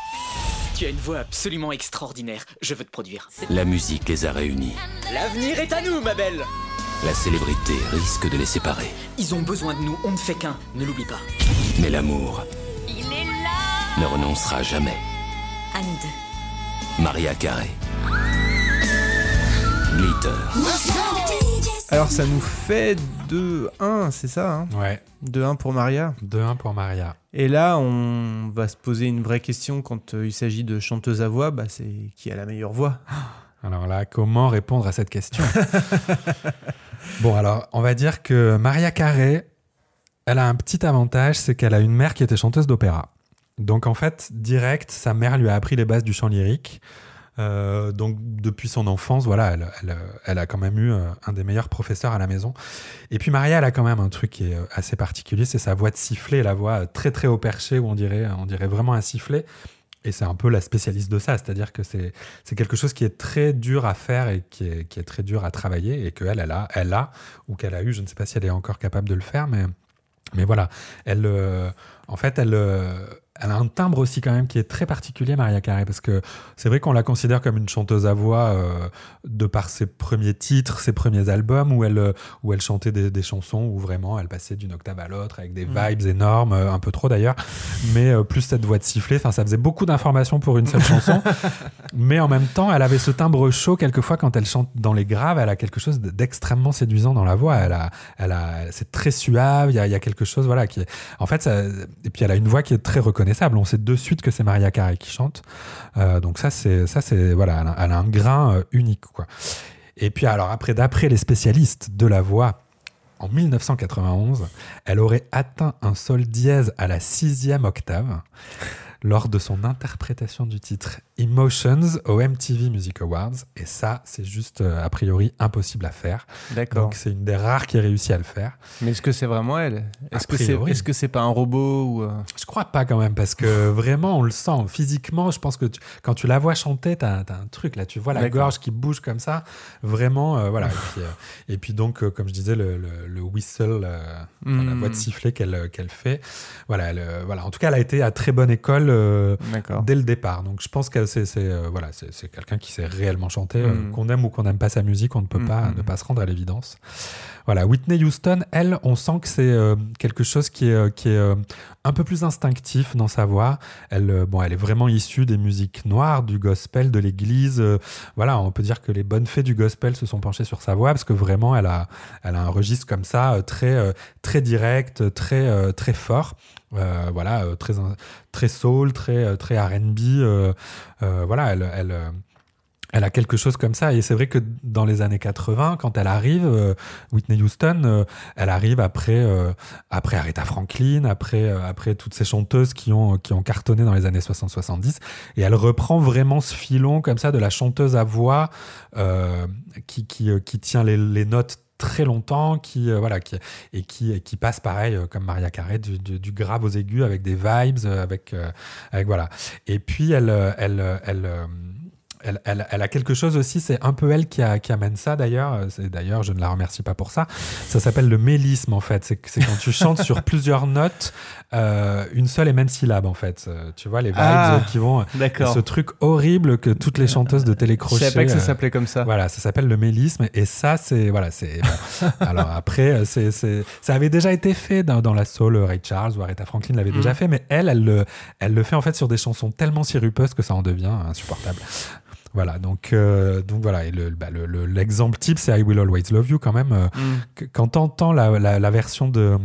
Tu as une voix absolument extraordinaire. Je veux te produire. La musique les a réunis. L'avenir est à nous, ma belle. La célébrité risque de les séparer. Ils ont besoin de nous, on ne fait qu'un. Ne l'oublie pas. Mais l'amour Il est là ne renoncera jamais. À nous deux. Maria Carré. Glitter. Alors ça nous fait 2-1, c'est ça hein Ouais. 2-1 pour Maria. 2-1 pour Maria. Et là, on va se poser une vraie question quand euh, il s'agit de chanteuse à voix, bah, c'est qui a la meilleure voix? Alors là, comment répondre à cette question? Bon, alors, on va dire que Maria Carré, elle a un petit avantage, c'est qu'elle a une mère qui était chanteuse d'opéra. Donc, en fait, direct, sa mère lui a appris les bases du chant lyrique. Euh, donc, depuis son enfance, voilà, elle, a quand même eu euh, un des meilleurs professeurs à la maison. Et puis, Maria, elle a quand même un truc qui est euh, assez particulier, c'est sa voix de sifflet, la voix très, très haut perché, où on dirait, on dirait vraiment un sifflet. Et c'est un peu la spécialiste de ça, c'est-à-dire que c'est quelque chose qui est très dur à faire et qui est, très dur à travailler et qu'elle, elle a, elle a, ou qu'elle a eu, je ne sais pas si elle est encore capable de le faire, mais, mais voilà, elle, en fait, elle, elle a un timbre aussi quand même qui est très particulier, Maria Carré, parce que c'est vrai qu'on la considère comme une chanteuse à voix euh, de par ses premiers titres, ses premiers albums, où elle, euh, où elle chantait des, des chansons où vraiment elle passait d'une octave à l'autre avec des Mm. vibes énormes, euh, un peu trop d'ailleurs, mais euh, plus cette voix de sifflet, enfin ça faisait beaucoup d'informations pour une seule chanson, mais en même temps elle avait ce timbre chaud quelquefois quand elle chante dans les graves, elle a quelque chose d'extrêmement séduisant dans la voix, elle a, elle a, c'est très suave, il y a, il y a quelque chose voilà qui est, en fait, ça- et puis elle a une voix qui est très reconnaissable, on sait de suite que c'est Maria Carey qui chante, Euh, donc ça c'est, ça c'est voilà, elle a, elle a un grain euh, unique quoi. Et puis alors après, d'après les spécialistes de la voix, en 1991, elle aurait atteint un sol dièse à la sixième octave lors de son interprétation du titre Emotions au MTV Music Awards. Et ça, c'est juste euh, a priori impossible à faire. D'accord. Donc c'est une des rares qui a réussi à le faire. Mais est-ce que c'est vraiment elle? Est-ce que c'est priori. est-ce que c'est pas un robot ou euh, Je crois pas quand même, parce que vraiment, on le sent physiquement. Je pense que tu- quand tu la vois chanter, tu as, un truc là, tu vois la gorge qui bouge comme ça. Vraiment, euh, voilà. et, puis, et puis donc, comme je disais, le, le- le whistle, la voix de sifflet qu'elle qu'elle fait. Voilà, elle, voilà. En tout cas, elle a été à très bonne école euh, dès le départ. Donc, je pense que c'est euh, voilà, c'est quelqu'un qui sait réellement chanter. euh, Mm. qu'on aime ou qu'on n'aime pas sa musique, on ne peut Mm, pas mm, ne pas se rendre à l'évidence. Voilà, Whitney Houston, elle, on sent que c'est quelque chose qui est, qui est un peu plus instinctif dans sa voix. Elle, bon, elle est vraiment issue des musiques noires, du gospel, de l'église. voilà, on peut dire que les bonnes fées du gospel se sont penchées sur sa voix parce que vraiment, elle a, elle a un registre comme ça, très, très direct, très, très fort. Euh, voilà, euh, très, très soul, très, euh, très R&B. voilà, elle, elle, elle a quelque chose comme ça. Et c'est vrai que dans les années 80, quand elle arrive, Whitney Houston, elle arrive après, après Aretha Franklin, après, après toutes ces chanteuses qui ont, qui ont cartonné dans les années 60-70. Et elle reprend vraiment ce filon comme ça de la chanteuse à voix qui, qui, qui tient les notes très longtemps qui euh, voilà qui et qui qui passe pareil euh, comme Maria Carré du, grave aux aigus avec des vibes euh, avec avec voilà. Et puis elle elle elle elle, elle- elle a quelque chose aussi, c'est un peu elle qui, a- qui amène ça d'ailleurs. Euh, C'est D'ailleurs, je ne la remercie pas pour ça. Ça s'appelle le mélisme en fait. C'est quand tu chantes sur plusieurs notes, euh, une seule et même syllabe en fait. Euh, Tu vois les vibes Ah, qui vont. D'accord. Ce truc horrible que toutes les chanteuses de Je télécrochet. savais pas que ça s'appelait comme ça. voilà, ça s'appelle le mélisme et ça c'est voilà c'est bon. alors après c'est ça avait déjà été fait dans, dans la soul Ray Charles ou Aretha Franklin l'avait Mm. déjà fait mais elle elle le elle le fait en fait sur des chansons tellement sirupeuses que ça en devient insupportable. Voilà, donc, euh, donc voilà, et le- bah, le- le- l'exemple type, c'est I Will Always Love You quand même. euh, Mm. quand t'entends la, la, la version de,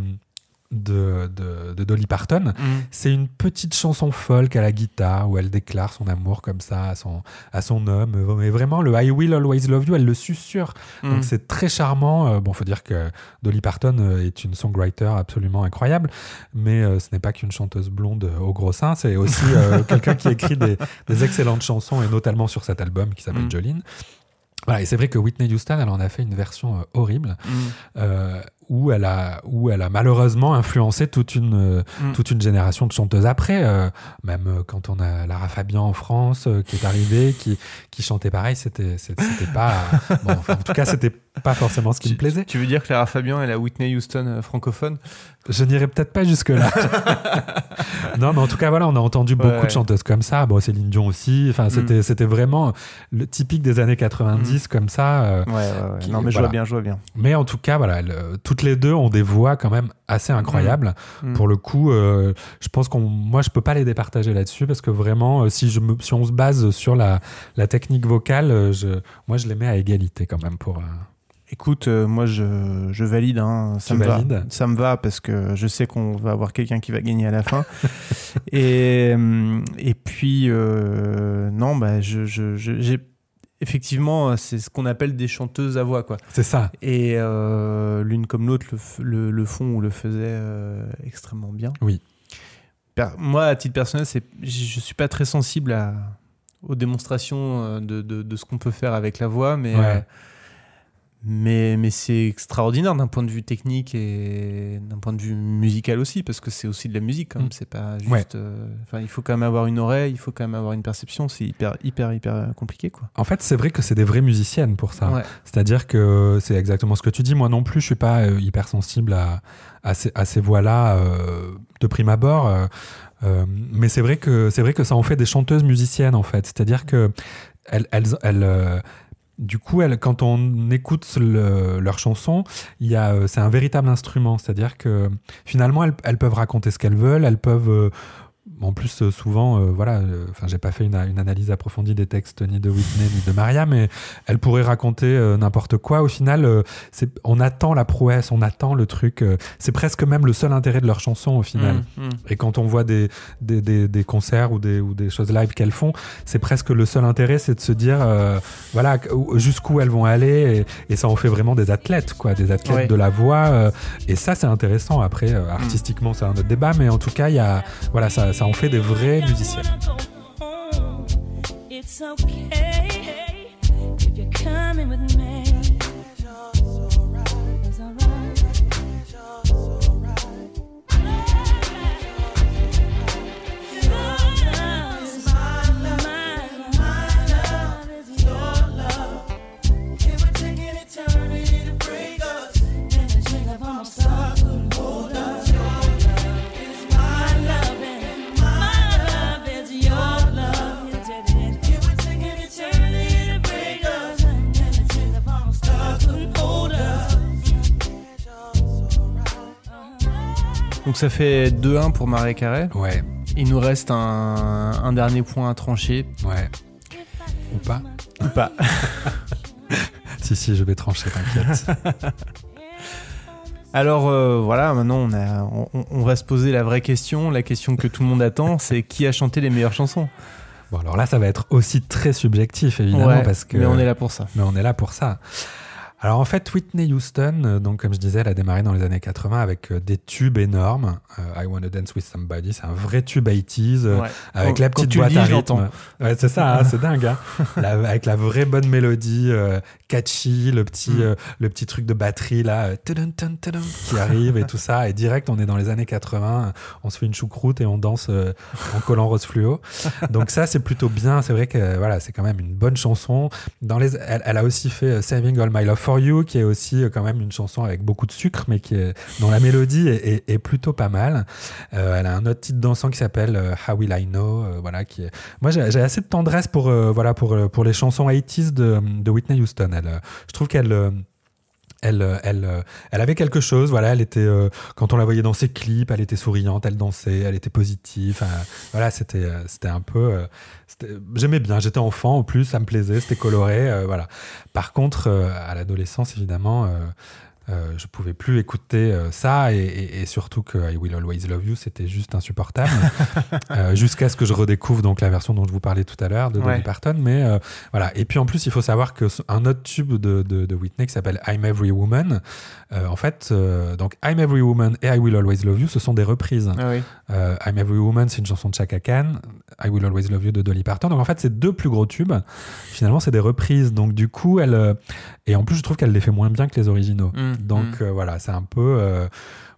de, de, de Dolly Parton, Mm. c'est une petite chanson folk à la guitare où elle déclare son amour comme ça à son, à son homme. Mais vraiment, le I Will Always Love You, elle le susurre. Mm. Donc c'est très charmant. Euh, Bon, faut dire que Dolly Parton euh, est une songwriter absolument incroyable, mais euh, ce n'est pas qu'une chanteuse blonde au gros sein, c'est aussi euh, quelqu'un qui écrit des, des excellentes chansons et notamment sur cet album qui s'appelle Mm. Jolene. Voilà, et c'est vrai que Whitney Houston, elle en a fait une version euh, horrible. Mm. euh, où elle a où elle a malheureusement influencé toute une euh, Mm. toute une génération de chanteuses après euh, même euh, quand on a Lara Fabian en France euh, qui est arrivée qui qui chantait pareil c'était c'était pas bon, enfin, en tout cas c'était pas forcément ce qui me plaisait Tu veux dire que Clara Fabian est la Whitney Houston francophone? Je n'irai peut-être pas jusque là non mais en tout cas voilà on a entendu beaucoup Ouais. de chanteuses comme ça bon Céline Dion aussi enfin c'était c'était vraiment le typique des années 90 comme ça Ouais, ouais, ouais. qui- non, mais je voilà. vois bien, je vois bien. Mais en tout cas, voilà, les deux ont des voix quand même assez incroyables. Mm. Pour le coup, euh, je pense qu'on, moi, je peux pas les départager là-dessus parce que vraiment, euh, si je me, si on se base sur la, la technique vocale, euh, je, moi, je les mets à égalité quand même pour. euh, Écoute, euh, moi je, je valide, hein. ça Tu me valides va. Ça me va parce que je sais qu'on va avoir quelqu'un qui va gagner à la fin. et, et puis, non, bah, je- j'ai effectivement, c'est ce qu'on appelle des chanteuses à voix, quoi. C'est ça. Et euh, l'une comme l'autre le, le, le font ou le faisaient euh, extrêmement bien. Oui. Per- moi, à titre personnel, c'est, je suis pas très sensible à, aux démonstrations euh, de, de, de ce qu'on peut faire avec la voix, mais, Ouais. Euh, mais, mais c'est extraordinaire d'un point de vue technique et d'un point de vue musical aussi, parce que c'est aussi de la musique, quand même. Mm. C'est pas juste. Ouais. euh, il faut quand même avoir une oreille, il faut quand même avoir une perception. C'est hyper, hyper, hyper compliqué, quoi. En fait, c'est vrai que c'est des vraies musiciennes pour ça. Ouais. C'est-à-dire que c'est exactement ce que tu dis. Moi non plus, je suis pas euh, hypersensible à, à ces, à ces voix-là euh, de prime abord. euh, euh, mais c'est vrai que c'est vrai que ça en fait des chanteuses musiciennes en fait. C'est-à-dire que elles, elles, elles, euh, du coup, quand on écoute le- y a, euh, c'est un véritable instrument. C'est-à-dire que finalement, elles, elles peuvent raconter ce qu'elles veulent. Elles peuvent euh, en plus, euh, souvent, euh, voilà, euh, enfin, j'ai pas fait une, une analyse approfondie des textes ni de Whitney ni de Maria, mais elle pourrait raconter euh, n'importe quoi. Au final, euh, c'est, on attend la prouesse, on attend le truc. euh, c'est presque même le seul intérêt de leur chanson au final. Mm, mm. Et quand on voit des, des, des, des concerts ou des, ou des choses live qu'elles font, c'est presque le seul intérêt, c'est de se dire, euh, voilà, où- jusqu'où elles vont aller. Et, et ça en fait vraiment des athlètes, quoi, des athlètes Ouais. de la voix. euh, et ça, c'est intéressant. Après, euh, artistiquement, c'est un autre débat, mais en tout cas, il y a, voilà, ça, ça en fait des vraies musiciennes. Donc ça fait 2-1 pour Marie Carré. Ouais, Il nous reste un, un dernier point à trancher. ouais. Ou pas Ou pas. Si, si, je vais trancher, t'inquiète. Alors euh, voilà, maintenant on, a, on, on va se poser la vraie question, la question que tout le monde attend, c'est qui a chanté les meilleures chansons? Bon, alors là, ça va être aussi très subjectif, évidemment, Ouais, parce que. Mais on est là pour ça. Mais on est là pour ça. Alors en fait, Whitney Houston, euh, donc comme je disais, elle a démarré dans les années 80 avec euh, des tubes énormes. Euh, I Wanna Dance With Somebody, c'est un vrai tube 80s euh, Ouais. avec la petite boîte dis, à rythme. Ouais, c'est ça, hein, c'est dingue. hein. La- avec la vraie bonne mélodie, euh, catchy, le petit, Mm. le petit truc de batterie là, qui arrive et tout ça. Et direct, on est dans les années 80, on se fait une choucroute et on danse en collant rose fluo. Donc ça, c'est plutôt bien. C'est vrai que voilà, c'est quand même une bonne chanson. Dans les, elle, elle a aussi fait Saving All My Love For You, qui est aussi euh, quand même une chanson avec beaucoup de sucre, mais qui dont la mélodie est, plutôt pas mal. Euh, elle a un autre titre dansant qui s'appelle euh, How Will I Know, voilà, qui est... Moi, j'ai assez de tendresse pour, voilà, pour, pour les chansons 80s de, de Whitney Houston. Elle, je trouve qu'elle... elle, euh, elle, euh, elle avait quelque chose, voilà, elle était, euh, quand on la voyait dans ses clips, elle était souriante, elle dansait, elle était positive, voilà, c'était, euh, c'était un peu, j'aimais bien, j'étais enfant en plus, ça me plaisait, c'était coloré, voilà. Par contre, à l'adolescence, évidemment, euh, je pouvais plus écouter euh, ça et, et- et surtout que I Will Always Love You c'était juste insupportable Euh, jusqu'à ce que je redécouvre donc la version dont je vous parlais tout à l'heure de Ouais. Dolly Parton mais euh, voilà et puis en plus il faut savoir que un autre tube de, de, de Whitney qui s'appelle I'm Every Woman en fait donc I'm Every Woman et I Will Always Love You ce sont des reprises Ah oui. I'm Every Woman, c'est une chanson de Chaka Khan. I Will Always Love You de Dolly Parton. Donc en fait, c'est deux plus gros tubes. Finalement, c'est des reprises. Donc du coup, elle. et en plus, je trouve qu'elle les fait moins bien que les originaux. Mm, Donc euh, voilà, c'est un peu. euh,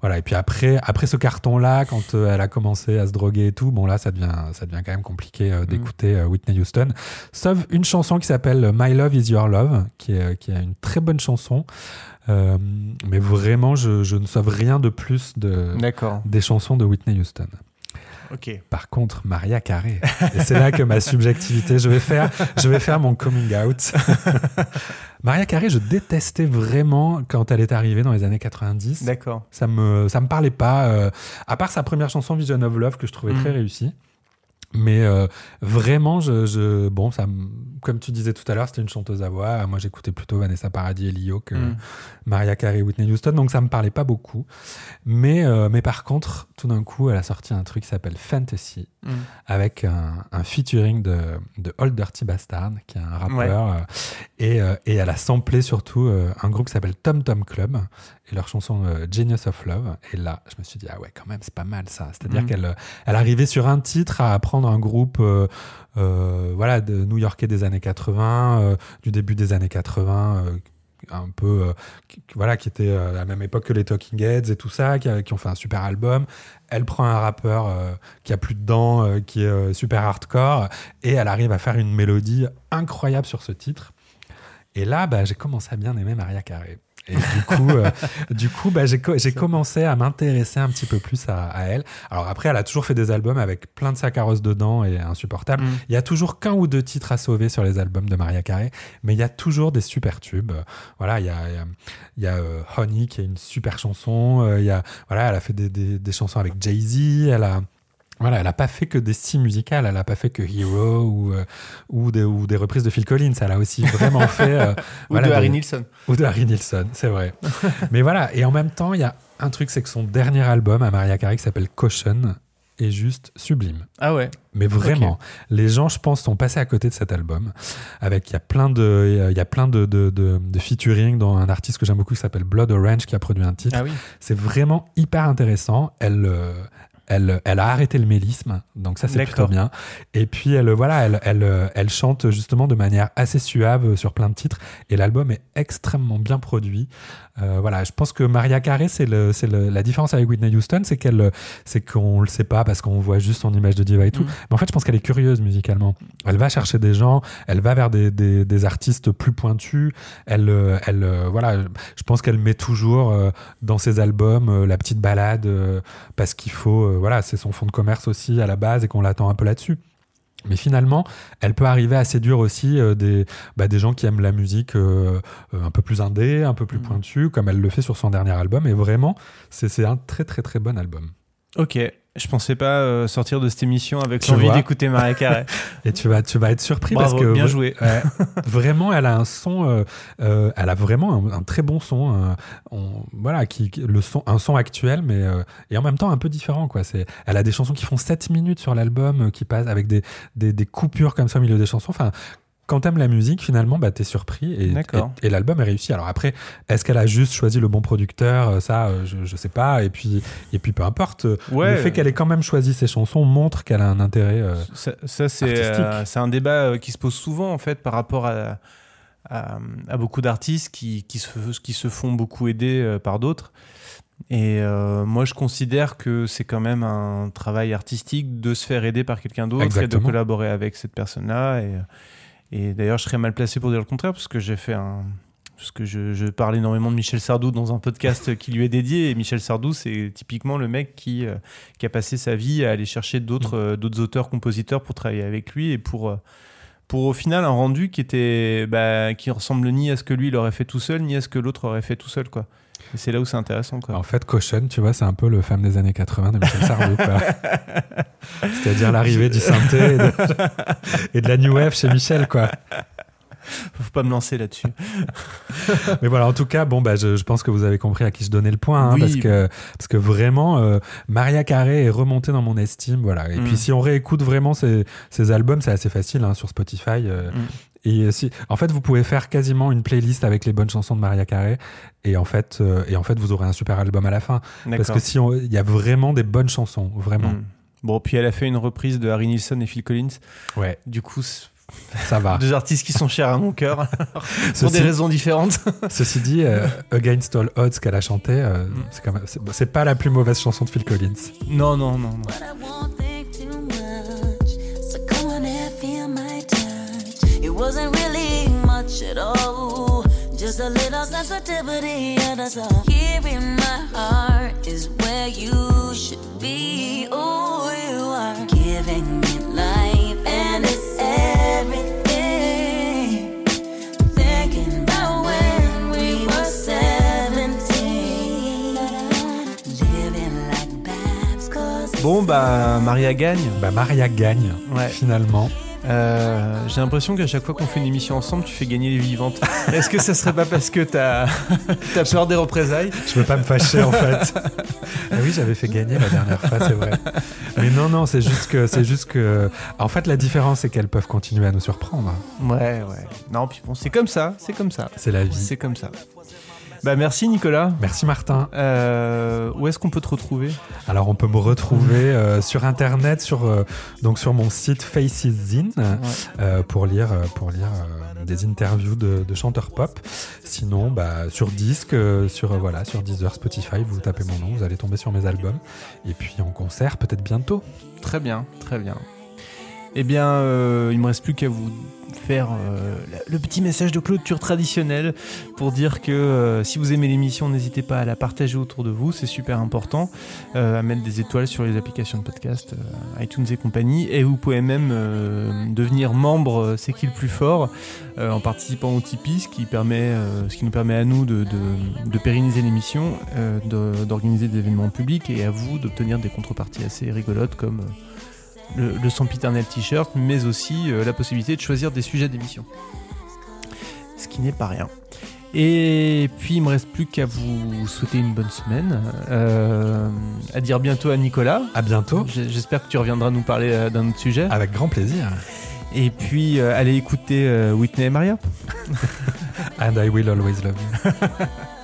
voilà. Et puis après, après ce carton-là, quand euh, elle a commencé à se droguer et tout, bon là, ça devient, ça devient quand même compliqué euh, d'écouter Whitney Houston. Sauf une chanson qui s'appelle My Love Is Your Love, qui est, qui est une très bonne chanson. Mais vraiment, je, je ne sauve rien de plus de, des chansons de Whitney Houston. Ok. Par contre, Maria Carré. Et c'est là que ma subjectivité, je vais faire, je vais faire mon coming out. Maria Carré, je détestais vraiment quand elle est arrivée dans les années 90. D'accord. Ça me, ça me parlait pas. euh, à part sa première chanson Vision of Love que je trouvais Mm. très réussie. Mais euh, vraiment, je, je- bon, ça, me- comme tu disais tout à l'heure, c'était une chanteuse à voix. Moi, j'écoutais plutôt Vanessa Paradis et Lio que Mm. Maria Carey et Whitney Houston, donc ça me parlait pas beaucoup. Mais, euh, mais par contre, tout d'un coup, elle a sorti un truc qui s'appelle Fantasy, Mm. avec un, un featuring de, de Old Dirty Bastard, qui est un rappeur. Ouais. euh, et, et elle a samplé surtout un groupe qui s'appelle Tom Tom Club et leur chanson Genius of Love. Et là, je me suis dit, ah ouais, quand même, c'est pas mal ça. C'est-à-dire Mm. qu'elle elle arrivait sur un titre à prendre un groupe euh, euh, voilà, de New-Yorkais des années 80, euh, du début des années 80. euh, un peu qui, voilà qui était à la même époque que les Talking Heads et tout ça qui, ont fait un super album elle prend un rappeur qui a plus de dents qui est super hardcore et elle arrive à faire une mélodie incroyable sur ce titre et là bah, j'ai commencé à bien aimer Maria Carey et du coup, euh, du coup bah, j'ai co- j'ai commencé à m'intéresser un petit peu plus à, à elle. Alors après, elle a toujours fait des albums avec plein de saccharose dedans et insupportable. Mm. Il y a toujours qu'un ou deux titres à sauver sur les albums de Maria Carey, mais il y a toujours des super tubes. Voilà, il y a, il y a, il y a, euh, Honey qui est une super chanson. Euh, il y a, voilà, elle a fait des, des, des chansons avec Jay-Z. Elle a, voilà, elle a pas fait que des styles musicales, elle a pas fait que Hero ou, euh, ou, des, ou des reprises de Phil Collins. Elle a aussi vraiment fait. euh, Ou voilà, de Harry Nilsson. ou de Harry Nilsson, c'est vrai. Mais voilà, et en même temps, il y a un truc, c'est que son dernier album à Maria Carey qui s'appelle Caution est juste sublime. Ah ouais. Mais vraiment, les gens, je pense, sont passés à côté de cet album. Avec, il y a plein de, il y a plein de, de, de, de featuring dans un artiste que j'aime beaucoup qui s'appelle Blood Orange qui a produit un titre. Ah oui. C'est vraiment hyper intéressant. Elle, euh, elle, elle a arrêté le mélisme, donc ça c'est plutôt bien. Et puis elle, voilà, elle, elle, elle chante justement de manière assez suave sur plein de titres. Et l'album est extrêmement bien produit. Euh, voilà, je pense que Maria Carey, c'est le, c'est le- la différence avec Whitney Houston, c'est qu'elle, c'est qu'on le sait pas parce qu'on voit juste son image de diva et tout. Mm. Mais en fait, je pense qu'elle est curieuse musicalement. Elle va chercher des gens, elle va vers des, des, des artistes plus pointus. Elle, euh, elle, euh, voilà, je pense qu'elle met toujours euh, dans ses albums euh, la petite balade euh, parce qu'il faut, euh, voilà, c'est son fond de commerce aussi à la base et qu'on l'attend un peu là-dessus. Mais finalement, elle peut arriver à séduire aussi euh, des, bah, des gens qui aiment la musique euh, euh, un peu plus indé, un peu plus pointue, comme elle le fait sur son dernier album. Et vraiment, c'est c'est un très très très bon album. Ok. Je pensais pas euh, sortir de cette émission avec l'envie d'écouter Maria Carey. Et tu vas, tu vas être surpris Bravo, parce que bien joué. ouais, vraiment, elle a un son, euh, euh, elle a vraiment un, un très bon son, on- voilà, qui, le son, un son actuel, mais et en même temps un peu différent, quoi. C'est, elle a des chansons qui font 7 minutes sur l'album, qui passent avec des, des, des coupures comme ça au milieu des chansons. Enfin, quand t'aimes la musique, finalement, bah, t'es surpris et, D'accord. et, et l'album est réussi. Alors après, est-ce qu'elle a juste choisi le bon producteur Euh, Ça, euh, je, je sais pas. Et puis, et puis peu importe. Ouais. Le fait qu'elle ait quand même choisi ses chansons montre qu'elle a un intérêt. euh, Ça, ça, c'est euh, un débat euh, qui se pose souvent en fait par rapport à, à, à beaucoup d'artistes qui, qui, se, qui se font beaucoup aider euh, par d'autres. Et euh, moi, je considère que c'est quand même un travail artistique de se faire aider par quelqu'un d'autre et de collaborer avec cette personne-là. Et, et d'ailleurs, je serais mal placé pour dire le contraire parce que j'ai fait un. Parce que je, je parle énormément de Michel Sardou dans un podcast qui lui est dédié. Et Michel Sardou, c'est typiquement le mec qui, euh, qui a passé sa vie à aller chercher d'autres euh, d'autres auteurs, compositeurs pour travailler avec lui et pour, euh, pour au final un rendu qui était bah, qui ressemble ni à ce que lui il aurait fait tout seul, ni à ce que l'autre aurait fait tout seul. Quoi. C'est là où c'est intéressant. Quoi. En fait, Caution, tu vois, c'est un peu le femme des années 80 de Michel Sardou. C'est-à-dire l'arrivée du synthé et de, et de la new wave chez Michel, quoi. Faut pas me lancer là-dessus. Mais voilà, en tout cas, bon, bah, je, je pense que vous avez compris à qui je donnais le point, hein, Oui. parce que parce que vraiment, euh, Maria Carey est remontée dans mon estime, voilà. Et Mm. puis si on réécoute vraiment ces, ces albums, c'est assez facile hein, sur Spotify. euh, Mm. Et si, en fait, vous pouvez faire quasiment une playlist avec les bonnes chansons de Maria Carey, et en fait, euh, et en fait, vous aurez un super album à la fin, parce que si il y a vraiment des bonnes chansons, vraiment. Mm. Bon, puis elle a fait une reprise de Harry Nilsson et Phil Collins. Ouais, Du coup, ça va. deux artistes qui sont chers à mon cœur pour Ceci- des raisons différentes. Ceci dit, euh, Against All Odds qu'elle a chanté, euh, Mm. c'est pas la plus mauvaise chanson de Phil Collins. non, non, non, non. Sensitivity, and that's all. Here in my heart is where you should be. Oh, you are giving me life, and it's everything. Thinking about when we were 17. Living like Babs, 'cause Bon, bah, Maria gagne. Bah, Maria gagne, Ouais. finalement. Euh, J'ai l'impression qu'à chaque fois qu'on fait une émission ensemble, tu fais gagner les vivantes. Est-ce que ça serait pas parce que t'as as peur des représailles? Je veux pas me fâcher en fait. Ah oui, j'avais fait gagner la dernière fois, c'est vrai. Mais non, non, c'est juste que, c'est juste que, en fait, la différence, c'est qu'elles peuvent continuer à nous surprendre. Ouais, ouais. Non, puis bon, c'est comme ça, c'est comme ça. C'est la vie. C'est comme ça. Bah merci Nicolas. Merci Martin. Euh, où est-ce qu'on peut te retrouver? Alors, on peut me retrouver euh, sur internet, sur euh, donc sur mon site Faces Zine, euh, pour lire pour lire des interviews de, de chanteurs pop. Sinon, bah sur disque, sur voilà, sur Deezer, Spotify, vous tapez mon nom, vous allez tomber sur mes albums. Et puis en concert, peut-être bientôt. Très bien, très bien. Eh bien, euh, il me reste plus qu'à vous faire euh, le petit message de clôture traditionnel pour dire que euh, si vous aimez l'émission, n'hésitez pas à la partager autour de vous, c'est super important, euh, à mettre des étoiles sur les applications de podcast, iTunes et compagnie, et vous pouvez même devenir membre, c'est qui le plus fort, en participant au Tipeee, ce qui, nous permet à nous de, pérenniser l'émission, d'organiser des événements publics, et à vous d'obtenir des contreparties assez rigolotes comme... le, le sempiternel t-shirt, mais aussi euh, la possibilité de choisir des sujets d'émission. Ce qui n'est pas rien. Et puis il me reste plus qu'à vous souhaiter une bonne semaine, euh, à dire bientôt à Nicolas. À bientôt. J'espère que tu reviendras nous parler euh, d'un autre sujet. Avec grand plaisir. Et puis euh, allez écouter euh, Whitney et Maria. And I will always love you.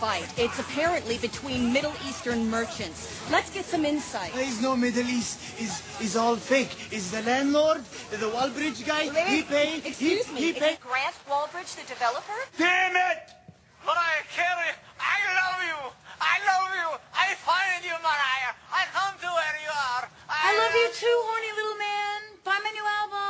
fight. It's apparently between Middle Eastern merchants. Let's get some insight. There's no Middle East. Is is all fake. Is the landlord, the Wallbridge guy, he pay? Excuse he, me, He is pay? it Grant Wallbridge, the developer? Damn it! Mariah Carey, I love you. I love you. I find you, Mariah. I come to where you are. I love you too, horny little man. Buy my new album.